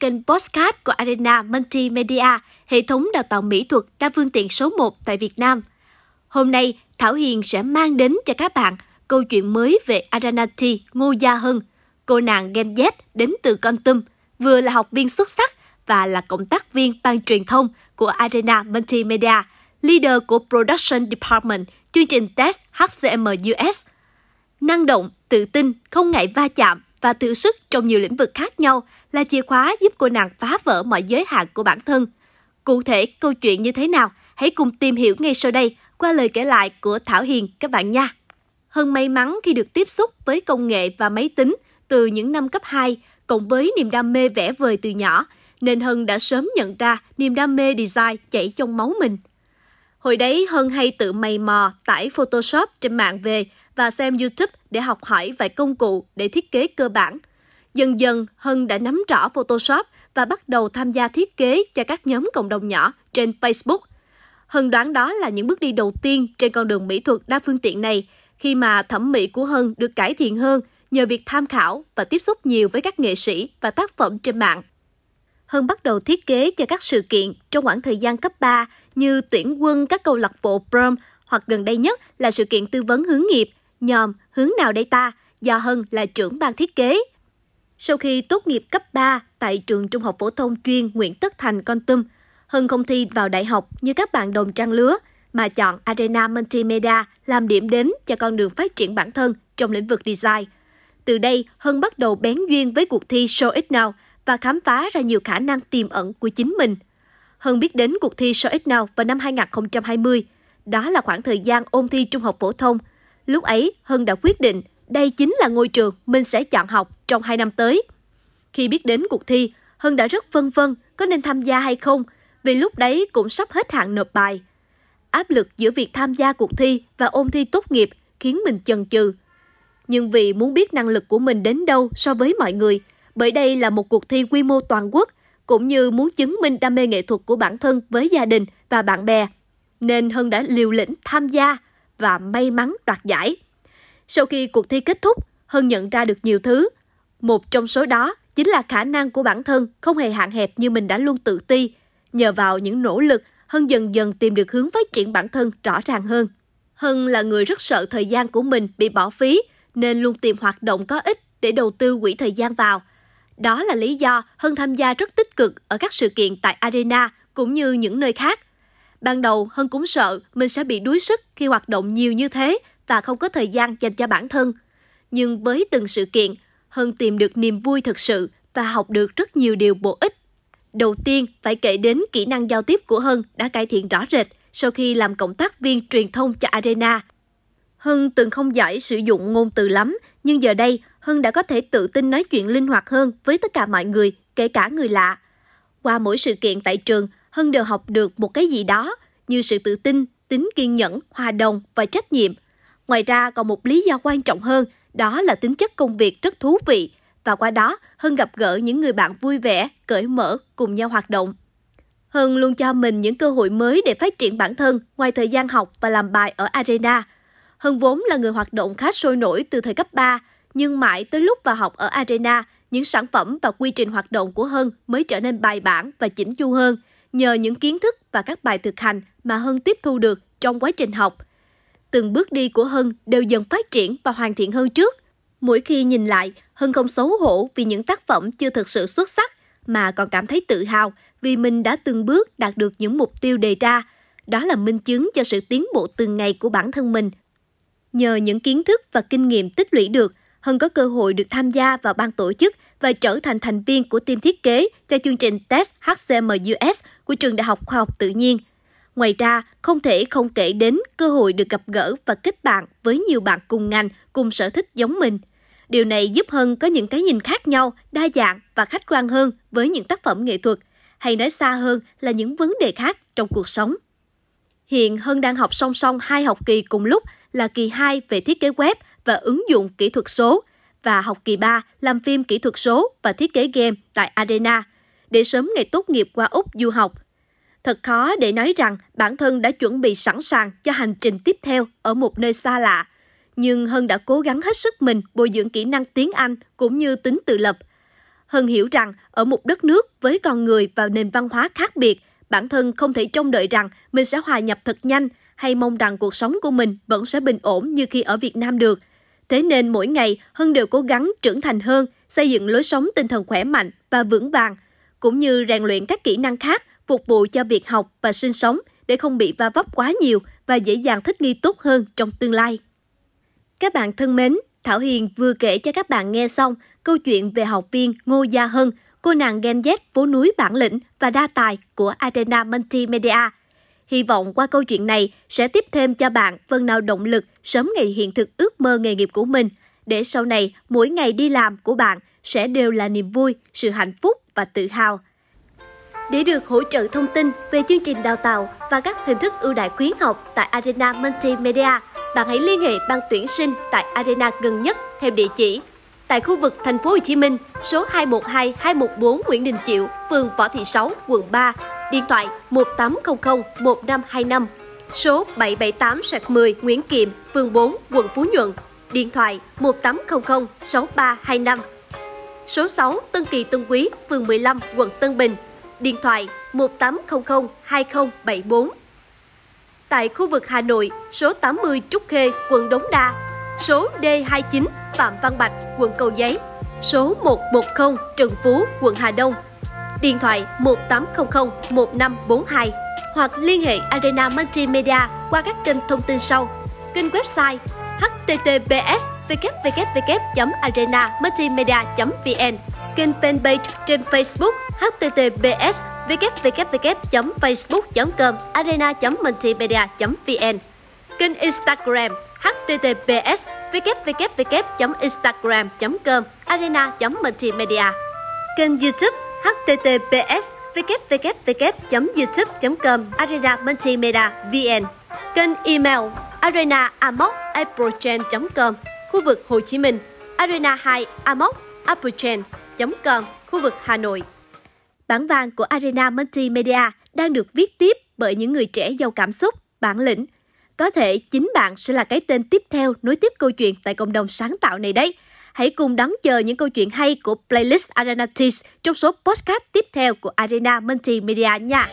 kênh Postcard của Arena Multimedia, hệ thống đào tạo mỹ thuật đa phương tiện số 1 tại Việt Nam. Hôm nay, Thảo Hiền sẽ mang đến cho các bạn câu chuyện mới về Aranati Ngô Gia Hân, cô nàng Gen Z đến từ Con Tum, vừa là học viên xuất sắc và là cộng tác viên ban truyền thông của Arena Multimedia, leader của Production Department, chương trình test HCM US. Năng động, tự tin, không ngại va chạm và thử sức trong nhiều lĩnh vực khác nhau là chìa khóa giúp cô nàng phá vỡ mọi giới hạn của bản thân. Cụ thể, câu chuyện như thế nào? Hãy cùng tìm hiểu ngay sau đây qua lời kể lại của Thảo Hiền các bạn nha. Hân may mắn khi được tiếp xúc với công nghệ và máy tính từ những năm cấp 2, cộng với niềm đam mê vẽ vời từ nhỏ, nên Hân đã sớm nhận ra niềm đam mê design chảy trong máu mình. Hồi đấy Hân hay tự mày mò tải Photoshop trên mạng về và xem YouTube để học hỏi vài công cụ để thiết kế cơ bản. Dần dần, Hân đã nắm rõ Photoshop và bắt đầu tham gia thiết kế cho các nhóm cộng đồng nhỏ trên Facebook. Hân đoán đó là những bước đi đầu tiên trên con đường mỹ thuật đa phương tiện này, khi mà thẩm mỹ của Hân được cải thiện hơn nhờ việc tham khảo và tiếp xúc nhiều với các nghệ sĩ và tác phẩm trên mạng. Hân bắt đầu thiết kế cho các sự kiện trong khoảng thời gian cấp 3 như tuyển quân các câu lạc bộ prom hoặc gần đây nhất là sự kiện tư vấn hướng nghiệp nhòm hướng nào đây ta do Hân là trưởng ban thiết kế. Sau khi tốt nghiệp cấp 3 tại trường trung học phổ thông chuyên Nguyễn Tất Thành Con Tum, Hân không thi vào đại học như các bạn đồng trang lứa, mà chọn Arena Multimedia làm điểm đến cho con đường phát triển bản thân trong lĩnh vực design. Từ đây, Hân bắt đầu bén duyên với cuộc thi Show It Now và khám phá ra nhiều khả năng tiềm ẩn của chính mình. Hân biết đến cuộc thi Show It Now vào năm 2020. Đó là khoảng thời gian ôn thi trung học phổ thông. Lúc ấy, Hân đã quyết định đây chính là ngôi trường mình sẽ chọn học trong hai năm tới. Khi biết đến cuộc thi, Hân đã rất phân vân có nên tham gia hay không, vì lúc đấy cũng sắp hết hạn nộp bài. Áp lực giữa việc tham gia cuộc thi và ôn thi tốt nghiệp khiến mình chần chừ. Nhưng vì muốn biết năng lực của mình đến đâu so với mọi người, bởi đây là một cuộc thi quy mô toàn quốc, cũng như muốn chứng minh đam mê nghệ thuật của bản thân với gia đình và bạn bè, nên Hân đã liều lĩnh tham gia và may mắn đoạt giải. Sau khi cuộc thi kết thúc, Hân nhận ra được nhiều thứ. Một trong số đó chính là khả năng của bản thân không hề hạn hẹp như mình đã luôn tự ti. Nhờ vào những nỗ lực, Hân dần dần tìm được hướng phát triển bản thân rõ ràng hơn. Hân là người rất sợ thời gian của mình bị bỏ phí, nên luôn tìm hoạt động có ích để đầu tư quỹ thời gian vào. Đó là lý do Hân tham gia rất tích cực ở các sự kiện tại Arena cũng như những nơi khác. Ban đầu Hân cũng sợ mình sẽ bị đuối sức khi hoạt động nhiều như thế và không có thời gian dành cho bản thân. Nhưng với từng sự kiện, Hân tìm được niềm vui thực sự và học được rất nhiều điều bổ ích. Đầu tiên, phải kể đến kỹ năng giao tiếp của Hân đã cải thiện rõ rệt sau khi làm cộng tác viên truyền thông cho Arena. Hân từng không giỏi sử dụng ngôn từ lắm, nhưng giờ đây Hân đã có thể tự tin nói chuyện linh hoạt hơn với tất cả mọi người, kể cả người lạ. Qua mỗi sự kiện tại trường, Hân đều học được một cái gì đó, như sự tự tin, tính kiên nhẫn, hòa đồng và trách nhiệm – Ngoài ra còn một lý do quan trọng hơn, đó là tính chất công việc rất thú vị và qua đó Hân gặp gỡ những người bạn vui vẻ, cởi mở, cùng nhau hoạt động. Hân luôn cho mình những cơ hội mới để phát triển bản thân ngoài thời gian học và làm bài ở Arena. Hân vốn là người hoạt động khá sôi nổi từ thời cấp 3, nhưng mãi tới lúc vào học ở Arena, những sản phẩm và quy trình hoạt động của Hân mới trở nên bài bản và chỉnh chu hơn, nhờ những kiến thức và các bài thực hành mà Hân tiếp thu được trong quá trình học – từng bước đi của Hân đều dần phát triển và hoàn thiện hơn trước. Mỗi khi nhìn lại, Hân không xấu hổ vì những tác phẩm chưa thực sự xuất sắc, mà còn cảm thấy tự hào vì mình đã từng bước đạt được những mục tiêu đề ra. Đó là minh chứng cho sự tiến bộ từng ngày của bản thân mình. Nhờ những kiến thức và kinh nghiệm tích lũy được, Hân có cơ hội được tham gia vào ban tổ chức và trở thành thành viên của team thiết kế cho chương trình Test HCMUS của Trường Đại học Khoa học Tự nhiên – Ngoài ra, không thể không kể đến cơ hội được gặp gỡ và kết bạn với nhiều bạn cùng ngành, cùng sở thích giống mình. Điều này giúp Hân có những cái nhìn khác nhau, đa dạng và khách quan hơn với những tác phẩm nghệ thuật, hay nói xa hơn là những vấn đề khác trong cuộc sống. Hiện Hân đang học song song hai học kỳ cùng lúc là kỳ 2 về thiết kế web và ứng dụng kỹ thuật số và học kỳ 3 làm phim kỹ thuật số và thiết kế game tại Arena để sớm ngày tốt nghiệp qua Úc du học Thật khó để nói rằng bản thân đã chuẩn bị sẵn sàng cho hành trình tiếp theo ở một nơi xa lạ. Nhưng Hân đã cố gắng hết sức mình bồi dưỡng kỹ năng tiếng Anh cũng như tính tự lập. Hân hiểu rằng ở một đất nước với con người và nền văn hóa khác biệt, bản thân không thể trông đợi rằng mình sẽ hòa nhập thật nhanh hay mong rằng cuộc sống của mình vẫn sẽ bình ổn như khi ở Việt Nam được. Thế nên mỗi ngày Hân đều cố gắng trưởng thành hơn, xây dựng lối sống tinh thần khỏe mạnh và vững vàng, cũng như rèn luyện các kỹ năng khác phục vụ cho việc học và sinh sống để không bị va vấp quá nhiều và dễ dàng thích nghi tốt hơn trong tương lai. Các bạn thân mến, Thảo Hiền vừa kể cho các bạn nghe xong câu chuyện về học viên Ngô Gia Hân, cô nàng Gen Z phố núi bản lĩnh và đa tài của Arena Multimedia. Hy vọng qua câu chuyện này sẽ tiếp thêm cho bạn phần nào động lực sớm ngày hiện thực ước mơ nghề nghiệp của mình, để sau này mỗi ngày đi làm của bạn sẽ đều là niềm vui, sự hạnh phúc và tự hào. Để được hỗ trợ thông tin về chương trình đào tạo và các hình thức ưu đại khuyến học tại Arena Multimedia, bạn hãy liên hệ ban tuyển sinh tại Arena gần nhất theo địa chỉ tại khu vực thành phố Hồ Chí Minh, số 212 214 Nguyễn Đình Chiểu, phường Võ Thị Sáu, quận 3, điện thoại 1800 1525, số 778 sạc 10 Nguyễn Kiệm, phường 4, quận Phú Nhuận, điện thoại 1800 6325. Số 6 Tân Kỳ Tân Quý, phường 15, quận Tân Bình, điện thoại 1800 2074. Tại khu vực Hà Nội, số 80 Trúc Khê, quận Đống Đa, số D29 Phạm Văn Bạch, quận Cầu Giấy, số 110 Trần Phú, quận Hà Đông, điện thoại 1800 1542 hoặc liên hệ Arena Multimedia qua các kênh thông tin sau. Kênh website https www.arenamultimedia.vn Kênh fanpage trên Facebook https www.facebook.com arena.multimedia.vn Kênh Instagram https www.instagram.com arena.multimedia Kênh YouTube https www.youtube.com arena multimedia vn. Kênh email arena com khu vực Hồ Chí Minh. arena 2 amoc com khu vực Hà Nội. Bản vàng của Arena Multimedia đang được viết tiếp bởi những người trẻ giàu cảm xúc, bản lĩnh. Có thể chính bạn sẽ là cái tên tiếp theo nối tiếp câu chuyện tại cộng đồng sáng tạo này đấy. Hãy cùng đón chờ những câu chuyện hay của playlist Arena Tease trong số podcast tiếp theo của Arena Multimedia nha.